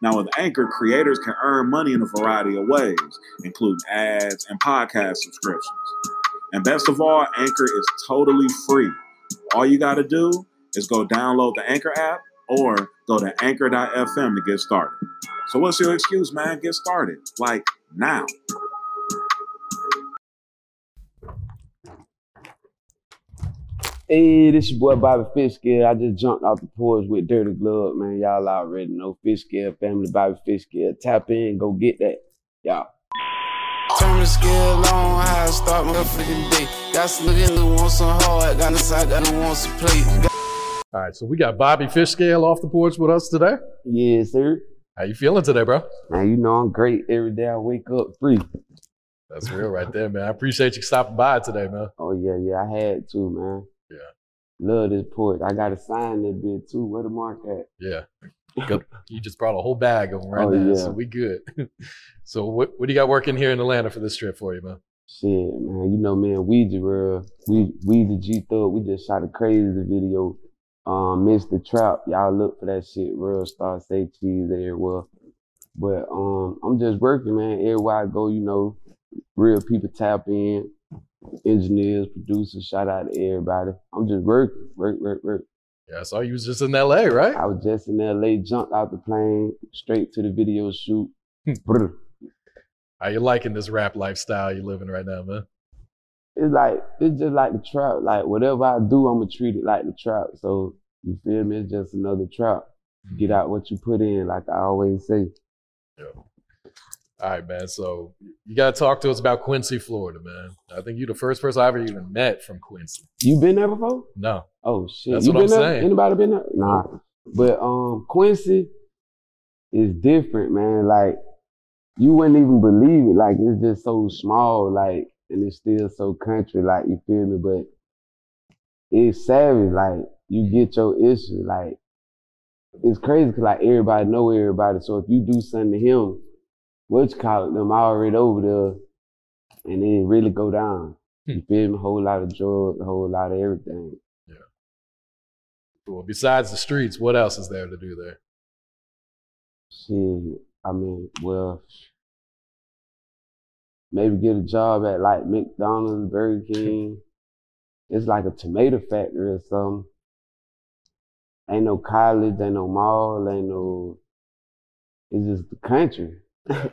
Now, with Anchor, creators can earn money in a variety of ways, including ads and podcast subscriptions. And best of all, Anchor is totally free. All you got to do is go download the Anchor app or go to anchor.fm to get started. So, what's your excuse, man? Get started. Like now. Hey, this your boy Bobby Fishscale. I just jumped off the porch with Dirty Glove, man. Y'all already know Fishscale family, Bobby Fishscale. Tap in, go get that. Y'all. Turn the scale on, how I start my fucking day. Got some niggas who want some hard, got the side, got who want some plate. All right, so we got Bobby Fishscale off the porch with us today. Yes, sir. How you feeling today, bro? Man, you know I'm great every day. I wake up free. That's real right there, man. I appreciate you stopping by today, man. Oh yeah, yeah, I had to, man. Yeah. Love this porch. I got to sign that bit too. Where the mark at? Yeah. You just brought a whole bag of them right Oh, now, yeah. so we good. so what what do you got working here in Atlanta for this trip for you, man? Shit, man. You know, man, Weezy world. We Weezy G Thug. We just shot a crazy video. Um, Mr. Trap. Y'all look for that shit. Real star say cheese everywhere. But um, I'm just working, man. Everywhere I go, you know, real people tap in. Engineers, producers, shout out to everybody. I'm just working, work, work, work. Yeah, I saw you was just in LA, right? I was just in LA, jumped out the plane, straight to the video shoot. Hmm. Brr. How you liking this rap lifestyle you're living right now, man? it's like it's just like the trap. Like whatever I do, I'ma treat it like the trap. So you feel me? It's just another trap. Get mm-hmm. out what you put in, like I always say. Yeah. All right, man. So you gotta talk to us about Quincy, Florida, man. I think you're the first person I ever even met from Quincy. You been there before? No. Oh shit. That's you what been I'm there? saying. Anybody been there? Nah. But um Quincy is different, man. Like you wouldn't even believe it. Like it's just so small, like and it's still so country, like you feel me? But it's savage, like you get your issue, like it's crazy because like everybody know everybody. So if you do something to him, what you call it, them already over there, and it really go down. You hmm. feel me? A whole lot of drugs, a whole lot of everything. Yeah. Well, besides the streets, what else is there to do there? Shit, I mean, well, maybe get a job at like McDonald's, Burger King. It's like a tomato factory or something. Ain't no college, ain't no mall, ain't no. It's just the country.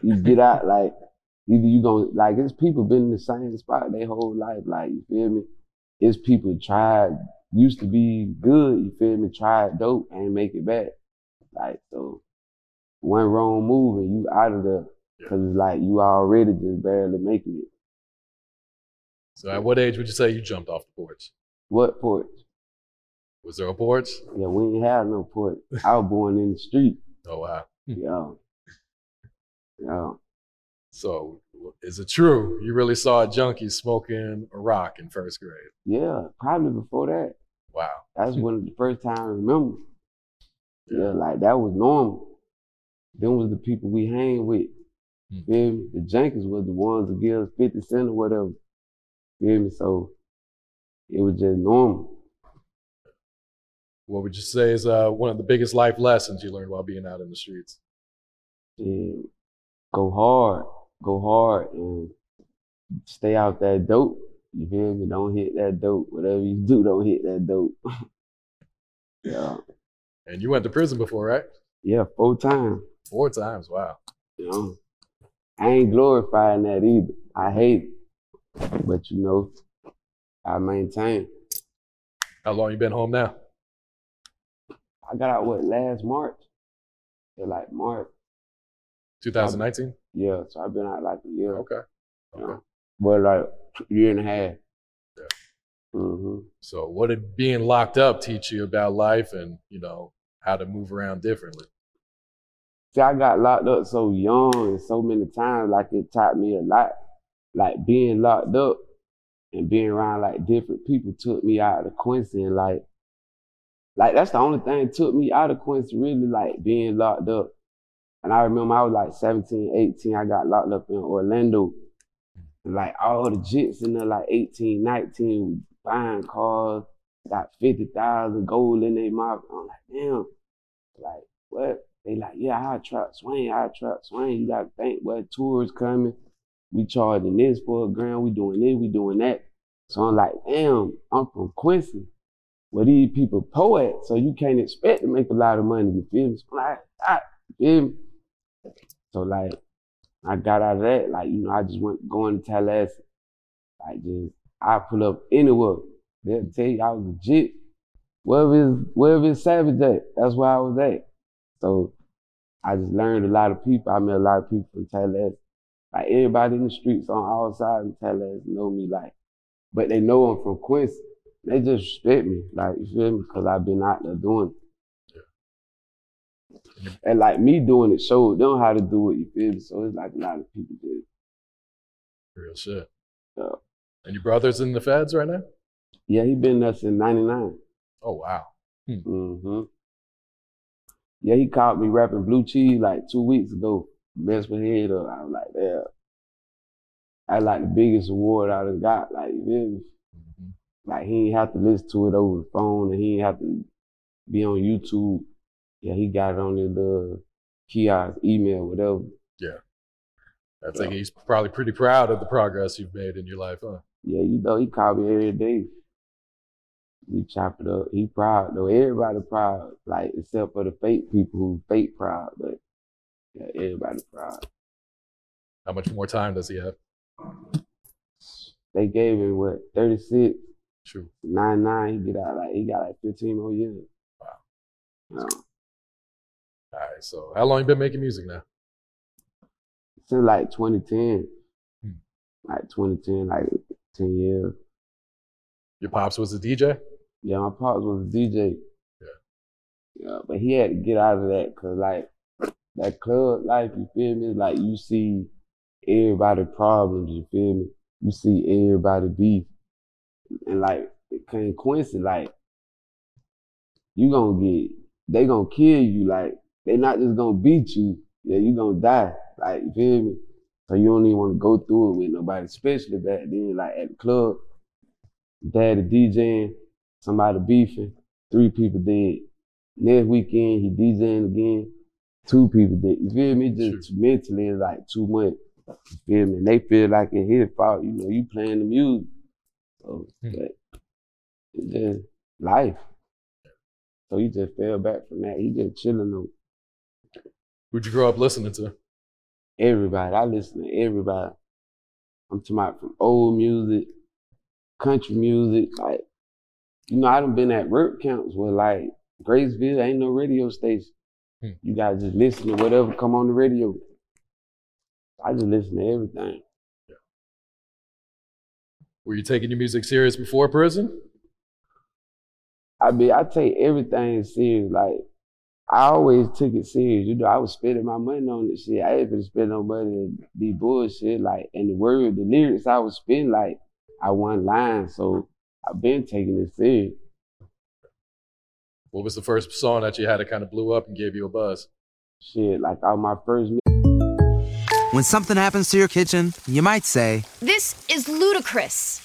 You get out like either you gonna like it's people been in the same spot their whole life. Like you feel me? It's people tried used to be good. You feel me? Tried dope, and make it back. Like so, one wrong move and you out of there because it's like you already just barely making it. So at what age would you say you jumped off the porch? What porch? Was there a porch? Yeah, we didn't have no porch. I was born in the street. Oh wow. Hmm. Yeah. Yeah. So is it true you really saw a junkie smoking a rock in first grade? Yeah, probably before that. Wow. That's when the first time I remember. Yeah, like that was normal. Them was the people we hang with. Hmm. Feel me? The junkies was the ones that give us 50 cent or whatever. Feel me? So it was just normal. What would you say is uh, one of the biggest life lessons you learned while being out in the streets? And go hard, go hard and stay out that dope. You feel me? Don't hit that dope. Whatever you do, don't hit that dope. yeah. And you went to prison before, right? Yeah, four times. Four times. Wow. You know. I ain't glorifying that either. I hate it. But you know, I maintain. How long you been home now? I got out what last March? Yeah, like March. 2019. Yeah, so I've been out like a year. Okay. you Okay. know. Well, like year and a half. Yeah. hmm So what did being locked up teach you about life and you know how to move around differently? See, I got locked up so young and so many times, like it taught me a lot. Like being locked up and being around like different people took me out of Quincy and like, like that's the only thing took me out of Quincy, really like being locked up. And I remember I was like 17, 18, I got locked up in Orlando. And like all the jits in there, like 18, 19, buying cars, got 50,000 gold in their mouth. I'm like, damn, like, what? They like, yeah, I trap swing, I trap swing. You gotta think what tours coming. We charging this for a grand, we doing this, we doing that. So I'm like, damn, I'm from Quincy. Where these people poets, so you can't expect to make a lot of money, you feel me? So I'm like, ah, you feel me? So like I got out of that, like, you know, I just went going to Tallahassee. Like just I pull up anywhere. They'll tell you I was legit. Wherever is wherever is Savage at, that's where I was at. So I just learned a lot of people. I met a lot of people from Tallahassee. Like everybody in the streets on all sides of Tallahassee know me, like, but they know I'm from Quincy. They just respect me, like, you feel me? Because I've been out there doing it. And like me doing it showed them how to do it, you feel me? So it's like a lot of people did. Real shit. Yeah. And your brother's in the feds right now? Yeah, he been there since 99. Oh wow. hmm Yeah, he caught me rapping Blue Cheese like two weeks ago. Messed my head up. I was like, yeah. I like the biggest award I done got. Like, you feel me? Mhm. Like, he ain't have to listen to it over the phone and he ain't have to be on YouTube. Yeah, he got it on his uh, kiosk, email, whatever. Yeah. I think he's probably pretty proud of the progress you've made in your life, huh? Yeah, you know, he called me every day. We chop it up. He proud though. Everybody proud, like except for the fake people who fake proud, but yeah, everybody proud. How much more time does he have? They gave him what, 36, True. 99, he get out like he got like 15 more years. Wow. Yeah. All right. So how long you been making music now? Since like 2010. Hmm. Like 2010, like 10 years. Your pops was a DJ? Yeah, my pops was a DJ. Yeah. Yeah, but he had to get out of that because, like, that club life, you feel me? Like, you see everybody problems, you feel me? You see everybody beef. And, like, in Quincy, like, you gonna get, they gonna kill you. Like, they not just gonna beat you. Yeah, you gonna die. Like, you feel me? So you don't even want to go through it with nobody, especially back then, like at the club. Daddy DJing, somebody beefing, three people dead. Next weekend he DJing again, two people dead. You feel me? Just mentally it's like too much. You feel me? And they feel like it's his fault. You know, you playing the music. So Hmm. but it's just life. So he just fell back from that. He just chilling on Who'd you grow up listening to? everybody. I listen to everybody. I'm talking about from old music, country music, like you know, I done been at work camps where like Graceville ain't no radio station. Hmm. You gotta just listen to whatever come on the radio. I just listen to everything. Were you taking your music serious before prison? I be I take everything serious. Like I always took it serious. You know, I was spending my money on this shit. I ain't gonna spend no money to be bullshit. Like, and the word, the lyrics I was spending, like, I one line. So I've been taking it serious. What was the first song that you had that kind of blew up and gave you a buzz? Shit, like on my first. When something happens to your kitchen, you might say, This is ludicrous.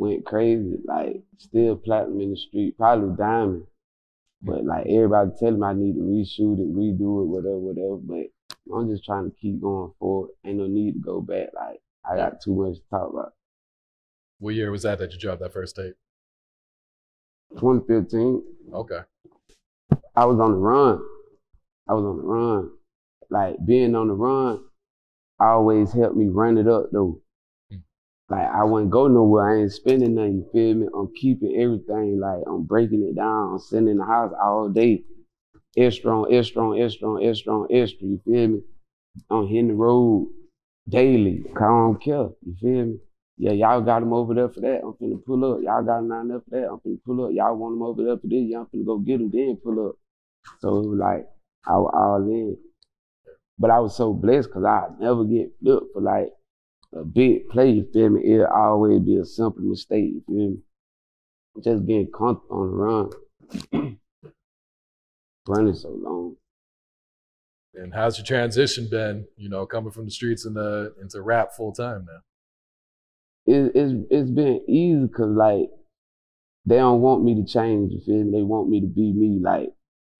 Went crazy, like still platinum in the street, probably diamond. But mm. like everybody telling me I need to reshoot it, redo it, whatever, whatever. But I'm just trying to keep going forward. Ain't no need to go back. Like I got too much to talk about. What year was that that you dropped that first tape? 2015, Okay. I was on the run. I was on the run. Like being on the run always helped me run it up though. Like I wouldn't go nowhere. I ain't spending nothing. You feel me? I'm keeping everything. Like I'm breaking it down. I'm sitting in the house all day. Extra on extra on extra on extra on extra. You feel me? I'm hitting the road daily. I don't care. You feel me? Yeah, y'all got them over there for that. I'm finna pull up. Y'all got them down there for that. I'm finna pull up. Y'all want them over there for this. Y'all finna go get them, then pull up. So it was like I was all in. But I was so blessed because I never get flipped for like a big play, you feel me? It'll always be a simple mistake, you feel me? Just getting comfortable on the run. Running so long. And how's your transition been? You know, coming from the streets into into rap full time now. It, it's it's been easy because like they don't want me to change, you feel me? They want me to be me. Like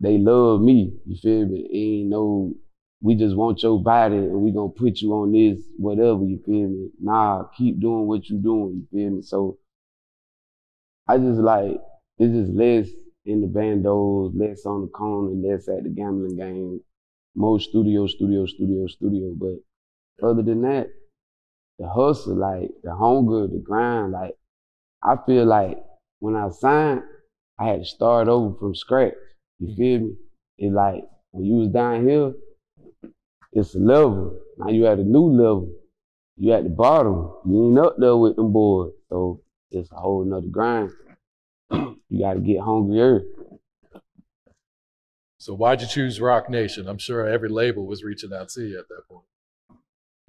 they love me, you feel me? Ain't no we just want your body and we gonna put you on this, whatever, you feel me? Nah, keep doing what you doing, you feel me? So I just like it's just less in the bandos, less on the corner, less at the gambling game, more studio, studio, studio, studio. But other than that, the hustle, like the hunger, the grind, like I feel like when I signed, I had to start over from scratch. You mm-hmm. feel me? It's like when you was down here, it's a level. Now you at a new level. You at the bottom. You ain't up there with them boys. So it's a whole nother grind. you gotta get hungrier. So why'd you choose Roc Nation? I'm sure every label was reaching out to you at that point.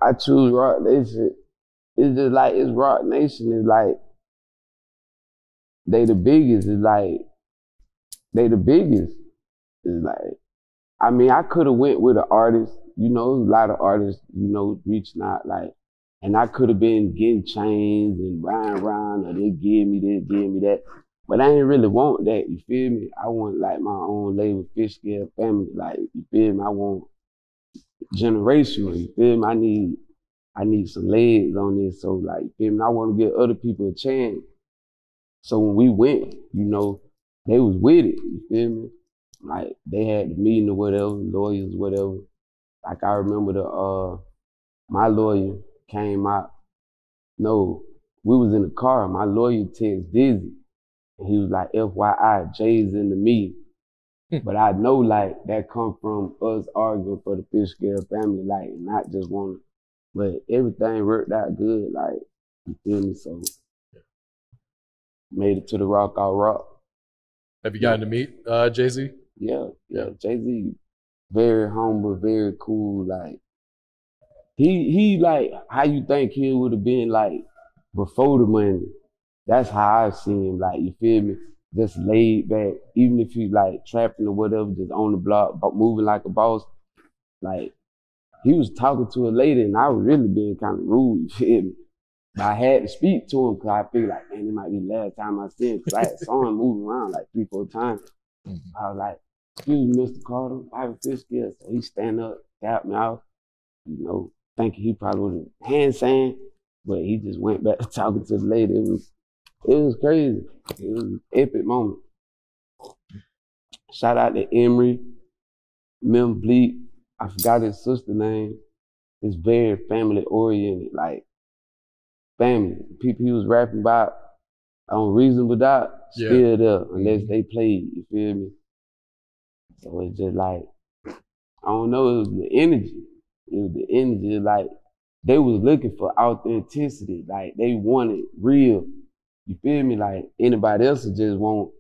I choose Roc Nation. It's just like it's Roc Nation. It's like they the biggest. It's like they the biggest. It's like I mean I could have went with an artist. You know, a lot of artists. You know, reaching out like, and I could have been getting chains and riding around, or they give me this, give me that. But I didn't really want that. You feel me? I want like my own label, Fish Scale Family. Like you feel me? I want generational. You feel me? I need I need some legs on this. So like, you feel me? I want to give other people a chance. So when we went, you know, they was with it. You feel me? Like they had the meeting or whatever, lawyers, whatever. Like I remember the uh my lawyer came out. No, we was in the car. My lawyer text Dizzy. And he was like, FYI, Jay's in the meeting. but I know like that come from us arguing for the fish scale family, like not just one but everything worked out good, like you feel me? So made it to the rock all rock. Have you gotten to meet uh, Jay Z? Yeah, yeah. Jay Z, very humble, very cool. Like he he like how you think he would have been like before the money. That's how I see him. Like you feel me? Just laid back, even if he like trapping or whatever, just on the block, but moving like a boss. Like he was talking to a lady, and I was really being kind of rude. You feel me? But I had to speak to him because I figured like, man, it might be the last time I see him because I saw him moving around like three, four times. Mm-hmm. I was like, excuse me, Mr. Carter, I have a. So he stand up, tap me out, you know, thinking he probably would have hand saying, but he just went back to talking to the lady. It was it was crazy. It was an epic moment. Shout out to Emery, Mem Bleek, I forgot his sister name. It's very family oriented, like family. People he was rapping about on Reasonable Doubt, Yeah. still there unless mm-hmm. they played. You feel me? So it's just like I don't know. It was the energy. It was the energy. Like they was looking for authenticity. Like they wanted real. You feel me? Like anybody else would just want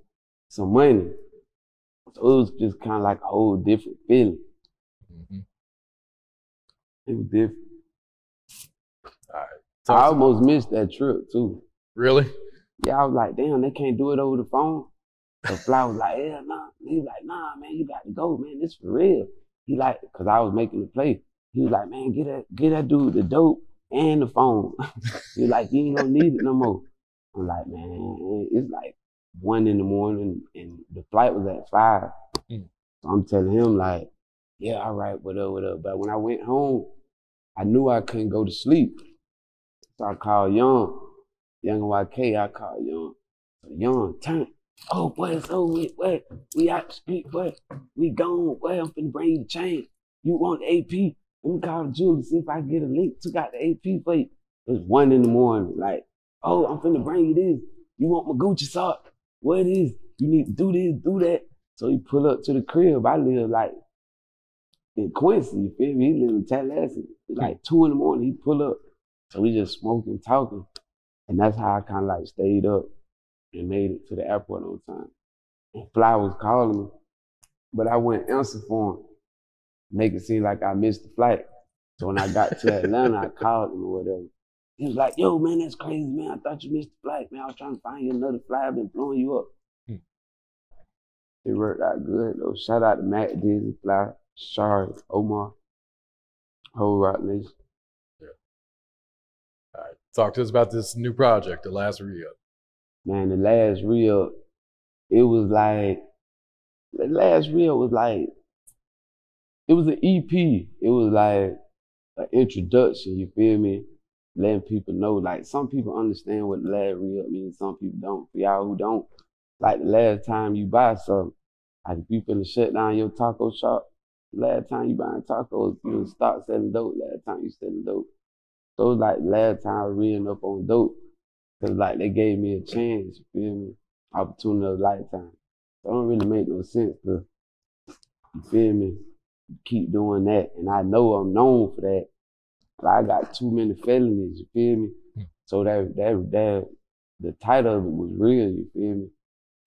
some money. So it was just kind of like a whole different feeling. Mhm. It was different. All right. I Talk almost missed that trip too. really? Yeah, I was like, damn, they can't do it over the phone. So Fly was like, yeah, nah. He was like, nah, man, you got to go, man. This for real. He like, cause I was making the play. He was like, man, get that, get that dude the dope and the phone. he was like, you ain't gonna need it no more. I'm like, man, it's like one in the morning and the flight was at five. Mm. So I'm telling him like, yeah, all right, whatever, whatever. But when I went home, I knew I couldn't go to sleep. So I called Young, Young YK, I called Young. So Young, turn. Oh, boy, it's over. What? We out the street, what? We gone. What? I'm finna bring you the chain. You want the AP? Let me call jeweler, see if I can get a link. Took out the AP for you. It was one in the morning. Like, oh, I'm finna bring you this. You want my Gucci sock? What is? You need to do this, do that. So he pull up to the crib. I live like in Quincy, you feel me? He live in Tallahassee. Like two in the morning, he pull up. So we just smoking, talking. And that's how I kind of like stayed up and made it to the airport on time. And Fly was calling me, but I wouldn't answer for him, make it seem like I missed the flight. So when I got to Atlanta, I called him or whatever. He was like, yo, man, that's crazy, man. I thought you missed the flight, man. I was trying to find you another flight. I've been blowing you up. Hmm. It worked out good, though. Shout out to Matt Dizzy, Fly, Shari, Omar, whole Roc Nation. All right. Talk to us about this new project, The Last Re Up. Man, the last reel, it was like the last reel was like it was an EP. It was like an introduction. You feel me? Letting people know. Like some people understand what the last reel means. Some people don't. For y'all who don't, like the last time you buy something, like if you finna shut down your taco shop, last time you buying tacos, you start selling dope. Last time you selling dope. So like last time reading up on dope. Cause like they gave me a chance, you feel me? Opportunity of a lifetime. So it don't really make no sense to, you feel me, keep doing that. And I know I'm known for that. But I got too many felonies, you feel me? Hmm. So that that that the title of it was real, you feel me?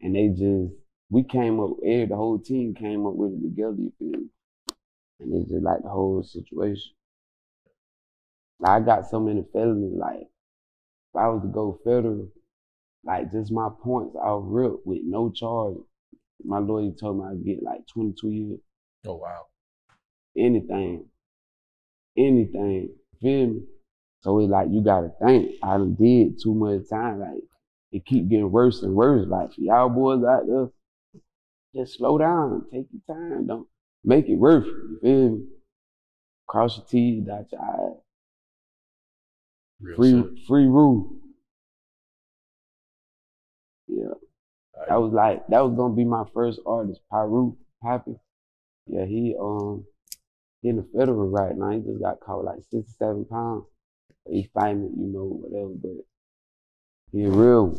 And they just we came up, every the whole team came up with it together, you feel me? And it's just like the whole situation. I got so many felonies, like if I was to go federal, like just my points I'll rip with no charge. My lawyer told me I'd get like 22 years, Oh, wow. anything, anything, feel me? So it's like you gotta think. I done did too much time. Like it keep getting worse and worse. Like for y'all boys out there, just slow down, take your time. Don't make it worth it. You feel me? Cross your T's, dot your I's. Real Free, shit. free rule. Yeah. That was like that was gonna be my first artist, Pyru Poppy. Yeah, he um he in the federal right now. He just got caught like sixty seven pounds. He fighting, you know, whatever, but he real.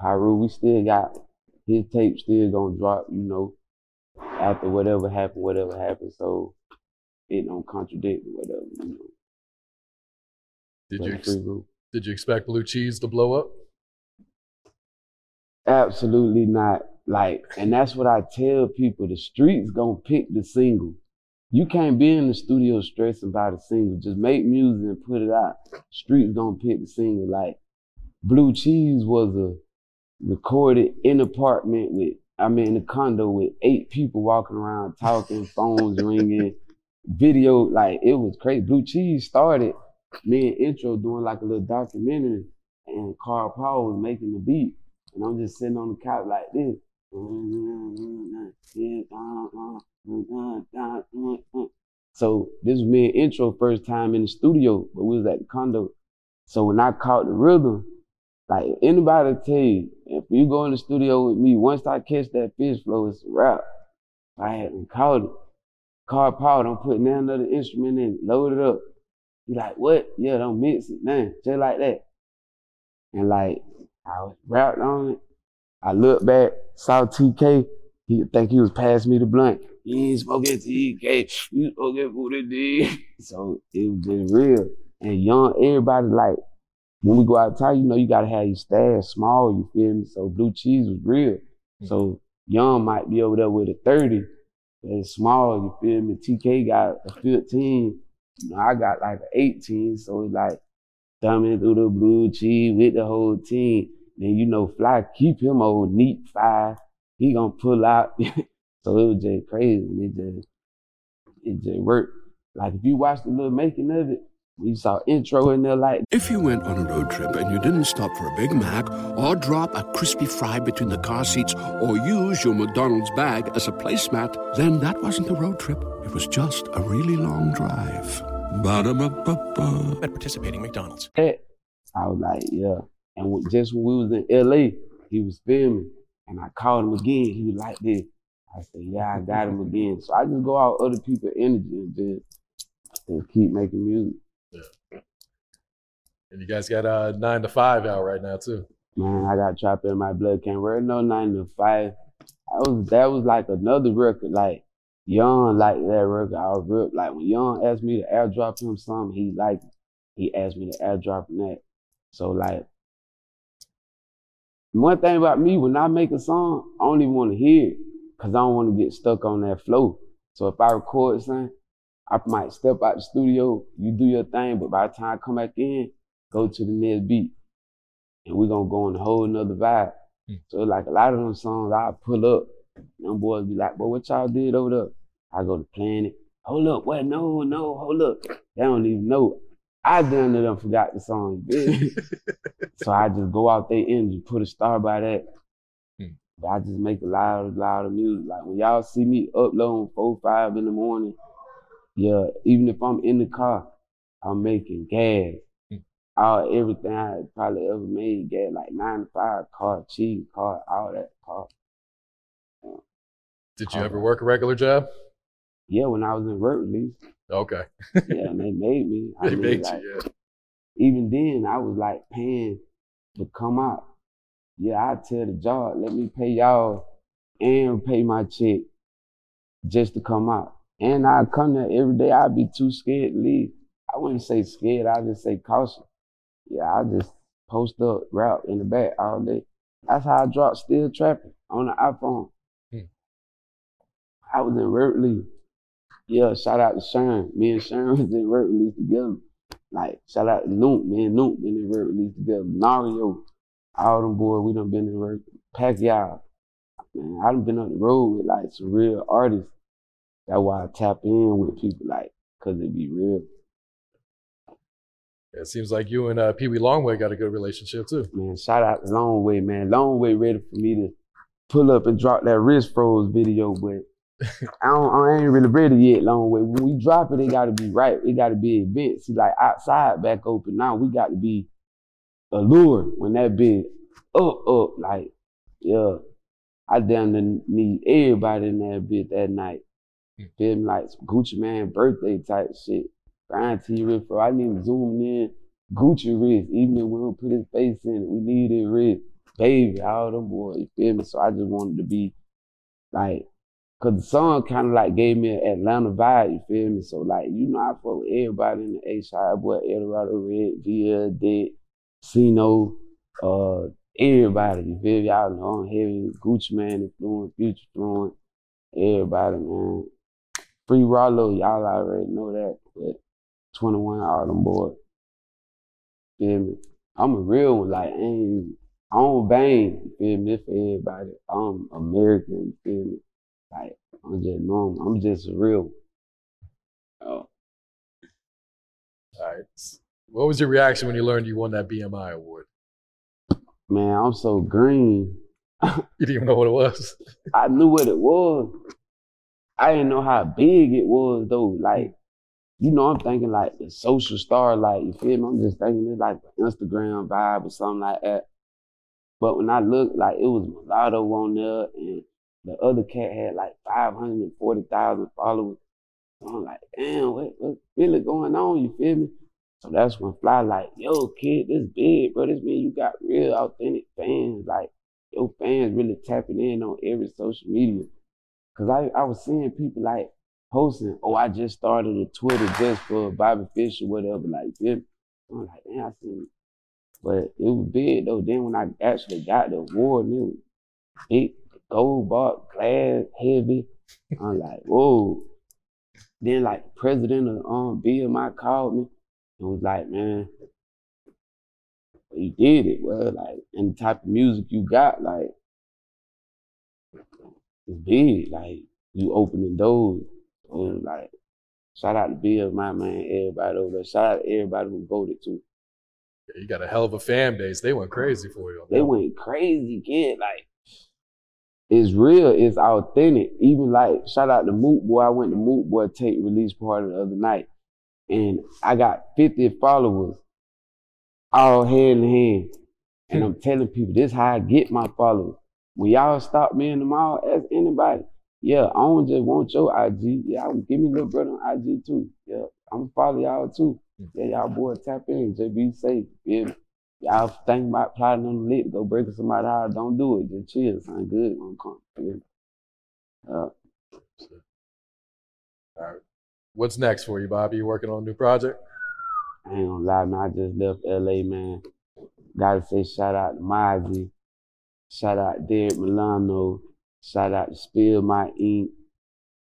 Pyru, we still got his tape still gonna drop, you know, after whatever happened, whatever happened. So it don't contradict whatever, you know. Did you, ex- did you expect Blue Cheese to blow up? Absolutely not. Like, and that's what I tell people. The streets gonna pick the single. You can't be in the studio stressing about a single. Just make music and put it out. Streets gonna pick the single. Like, Blue Cheese was a recorded in apartment with, I mean, in a condo with eight people walking around talking, phones ringing, video. Like, it was crazy. Blue Cheese started me and Intro doing like a little documentary, and Carl Paul was making the beat. And I'm just sitting on the couch like this. So this was me and intro first time in the studio, but we was at the condo. So when I caught the rhythm, like anybody tell you, if you go in the studio with me, once I catch that fish flow, it's a wrap. I hadn't caught it. Carl Paul, don't put none other instrument in load it up. He like, what? Yeah, don't mix it, man, just like that. And like, I was rapped on it. I looked back, saw TK. He think he was passing me the blunt. You ain't smoking TK. You smoking Booty D. So it was just real. And young, everybody like, when we go out town, you know, you gotta have your stash small, you feel me? So blue cheese was real. Mm. So young might be over there with a 30. but It's small, you feel me? TK got a 15. You know, I got like an 18. So it's like thumbing through the blue cheese with the whole team. Then you know, Fly keep him old neat five. He gonna pull out. so it was just crazy. It just it just worked. Like if you watch the little making of it, we saw intro in there like If you went on a road trip and you didn't stop for a Big Mac or drop a crispy fry between the car seats or use your McDonald's bag as a placemat, then that wasn't a road trip. It was just a really long drive. Ba-da-ba-ba-ba. At participating McDonald's. I was like, yeah. And just when we was in LA, he was filming, and I called him again. He was like this. I said, yeah, I got him again. So I just go out other people's energy and just and keep making music. And you guys got uh, nine to five out right now too. Man, I got trap in my blood. Can't wear no nine to five. That was that was like another record. Like Young like that record. I was real like when Young asked me to airdrop him something, he liked it. He asked me to airdrop him that. So like one thing about me, when I make a song, I don't even want to hear it because I don't want to get stuck on that flow. So if I record something, I might step out the studio, you do your thing, but by the time I come back in, go to the next beat. And we're gonna go on a whole nother vibe. Hmm. So like a lot of them songs I pull up, them boys be like, but what y'all did over there? I go to playing it. Hold up, what? No, no, hold up. They don't even know. I done to them forgot the song. you feel me? so I just go out there and put a star by that. Hmm. But I just make a lot of loud music. Like when y'all see me uploading four, five in the morning, yeah, even if I'm in the car, I'm making gas. Hmm. All everything I probably ever made, gas like nine to five, car, cheese, car, all that car. Did you ever work a regular job? Yeah, when I was in work release. Okay. yeah, and they made me. I They mean, made like, you, yeah. Even then, I was like paying to come out. Yeah, I tell the job, let me pay y'all and pay my check just to come out. And I come there every day. I'd be too scared to leave. I wouldn't say scared. I just say cautious. Yeah, I just post up, rap in the back all day. That's how I dropped Still Trapping on the iPhone. Hmm. I was in work release. Yeah, shout out to Sharon. Me and Sharon was in work release together. Like, shout out to Noop. Me and Noop been in work release together. Nario, all them boys, we done been in work. Pacquiao. Man, I done been on the road with like some real artists. That's why I tap in with people like, cause it be real. It seems like you and uh, Peewee Longway got a good relationship too. Man, shout out to Longway, man. Longway ready for me to pull up and drop that Wrist Flow video, but I don't I ain't really ready yet, Longway. When we drop it, it gotta be right. It gotta be an event. See, like outside back open now, we got to be allured when that big up, up, like, yeah. I damn near need everybody in that bit that night. Hmm. Feel me? Like Gucci Mane birthday type shit. Brian T. Bro. I need to zoom in Gucci wrist. Even if we don't put his face in it, we need it wrist. Baby, all them boys, you feel me? So I just wanted to be like, cause the song kind of like gave me an Atlanta vibe, you feel me? So like, you know, I fuck with everybody in the A side, boy, Eldorado Red, VL, Dead, Sino, uh, everybody, you feel me? I'm heavy Gucci Mane influence, Future influence, everybody, man. Free Rollo, y'all already know that, but 21, all them boys. Feel me? I'm a real one, like, I ain't, I don't bang, you feel me? For everybody. I'm American, you feel me? Like, I'm just normal. I'm just real. Oh. All right. What was your reaction when you learned you won that BMI award? Man, I'm so green. You didn't even know what it was. I knew what it was. I didn't know how big it was though. Like, you know, I'm thinking like the social star, like you feel me? I'm just thinking it's like the Instagram vibe or something like that. But when I looked, like it was Mulatto on there, and the other cat had like 540,000 followers. I'm like, damn, what, what's really going on? You feel me? So that's when Fly like, yo, kid, this big, bro. This mean you got real authentic fans. Like, your fans really tapping in on every social media. Cause I, I was seeing people like posting, oh, I just started a Twitter just for Bobby Fish or whatever. Like, feel? I'm like, damn, I seen But it was big though. Then when I actually got the award, it was big, gold bar, glass, heavy. I'm like, whoa. Then like president of um BMI called me and was like, man, you did it, well, like, and the type of music you got, like, it's big. Like, you opening doors. And like, shout out to BMI, man, everybody over there. Shout out to everybody who voted too. You got a hell of a fan base. They went crazy for you. They went crazy, kid. Like, it's real, it's authentic. Even like, shout out to Moot Boy. I went to Moot Boy tape release party the other night, and I got 50 followers, all hand in hand. And I'm telling people, this is how I get my followers. When y'all stop me in the mall, ask anybody. Yeah, I don't just want your IG. Yeah, give me little brother on IG too. Yeah, I'm gonna follow y'all too. Hmm. Yeah, y'all boy tap in, just be safe. Yeah. Y'all think about plotting on the lip, go breaking somebody out, don't do it. Just chill, sound good when come. Uh, All right. What's next for you, Bobby? You working on a new project? I ain't gonna lie, man. I just left LA, man. Gotta say shout out to Mozzy. Shout out to Derek Milano. Shout out to Spill My Ink.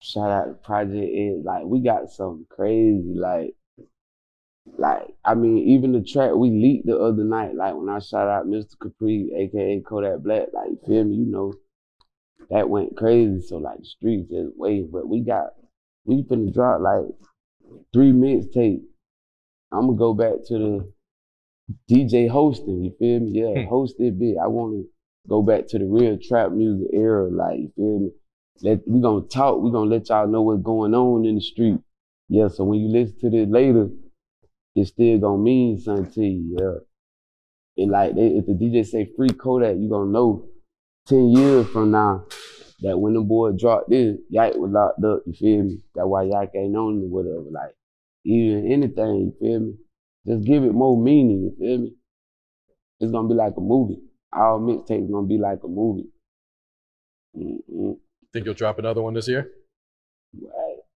Shout out to Project Ed. Like, we got something crazy. Like, like, I mean, even the track we leaked the other night, like when I shout out Mr. Kapri, aka Kodak Black, like you feel me, you know, that went crazy. So like the streets just wait. But we got we finna drop like three mixtapes. I'm gonna go back to the DJ hosting, you feel me? Yeah, hmm. hosted bit. I wanna go back to the real trap music era, like you feel me? Let we gonna talk, we gonna let y'all know what's going on in the street. Yeah, so when you listen to this later, it's still gonna mean something to you, yeah. And like they, if the DJ say free Kodak, you gonna know ten years from now that when the boy dropped this, Yak was locked up, you feel me? That's why Yak ain't on it, whatever. Like, even anything, you feel me? Just give it more meaning, you feel me? It's gonna be like a movie. Our mixtape's gonna be like a movie. Mm-mm. Think you'll drop another one this year?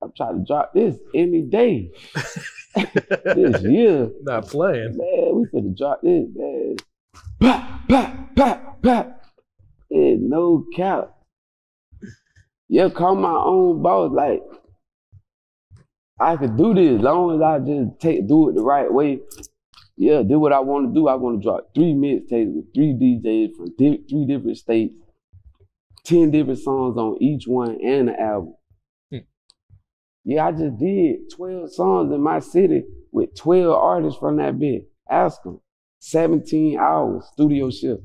I'm trying to drop this any day. this year. Not playing. Man, we finna drop this, man. Pop, pop, pop, pop. Yeah, no cap. Yeah, call my own boss. Like, I could do this as long as I just take do it the right way. Yeah, do what I want to do. I want to drop three mixtapes with three DJs from di- three different states, ten different songs on each one, and an album. Yeah, I just did 12 songs in my city with 12 artists from that bit. Ask them. 17 hours studio shift.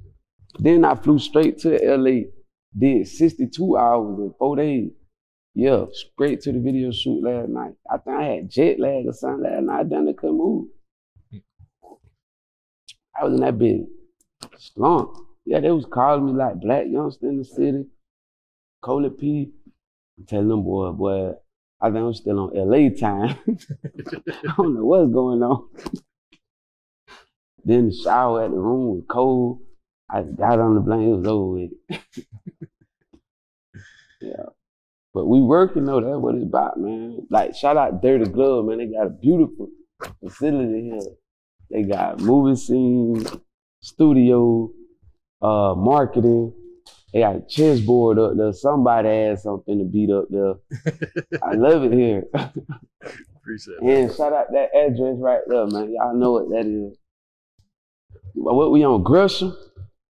Then I flew straight to LA, did 62 hours in four days. Yeah, straight to the video shoot last night. I think I had jet lag or something last night. Then I couldn't move. I was in that bit slump. Yeah, they was calling me like black youngster in the city. Coley P. Telling them boy, boy, I think I'm still on LA time. I don't know what's going on. then the shower at the room was cold. I got on the blanket, it was over with. yeah. But we working though, that's what it's about, man. Like shout out Dirty Glove, man. They got a beautiful facility here. They got movie scenes, studio, uh, marketing. They got a chessboard up there. Somebody has something to beat up there. I love it here. Appreciate it. And shout out that address right there, man. Y'all know what that is. What we on Gresham,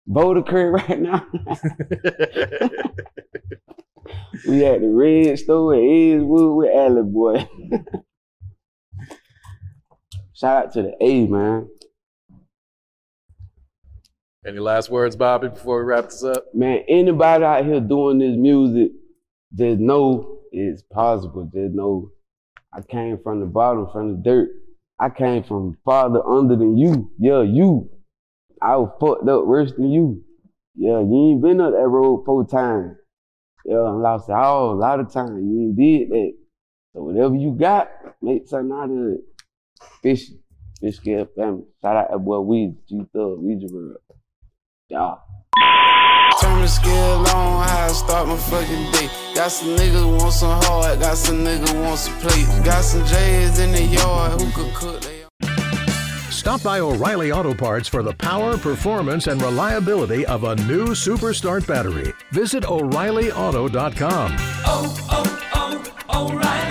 Boulder Creek right now. we at the Red Store at Edgewood with Alley Boy. Shout out to the A, man. Any last words, Bobby, before we wrap this up? Man, anybody out here doing this music, just know it's possible. Just know I came from the bottom, from the dirt. I came from farther under than you. Yeah, you. I was fucked up worse than you. Yeah, you ain't been up that road four times. Yeah, I lost it all a lot of times. You ain't did that. So whatever you got, make something out of it. Fish, fish scale family. Shout out that boy Weezy, G Thug, Weezy World. Yeah. Turn the scale on how I start my fucking day. Got some niggas want some hard, got some niggas want some plate. Got some J's in the yard who could cook they Stop by O'Reilly Auto Parts for the power, performance, and reliability of a new Super Start battery. Visit O'ReillyAuto.com. Oh, oh, oh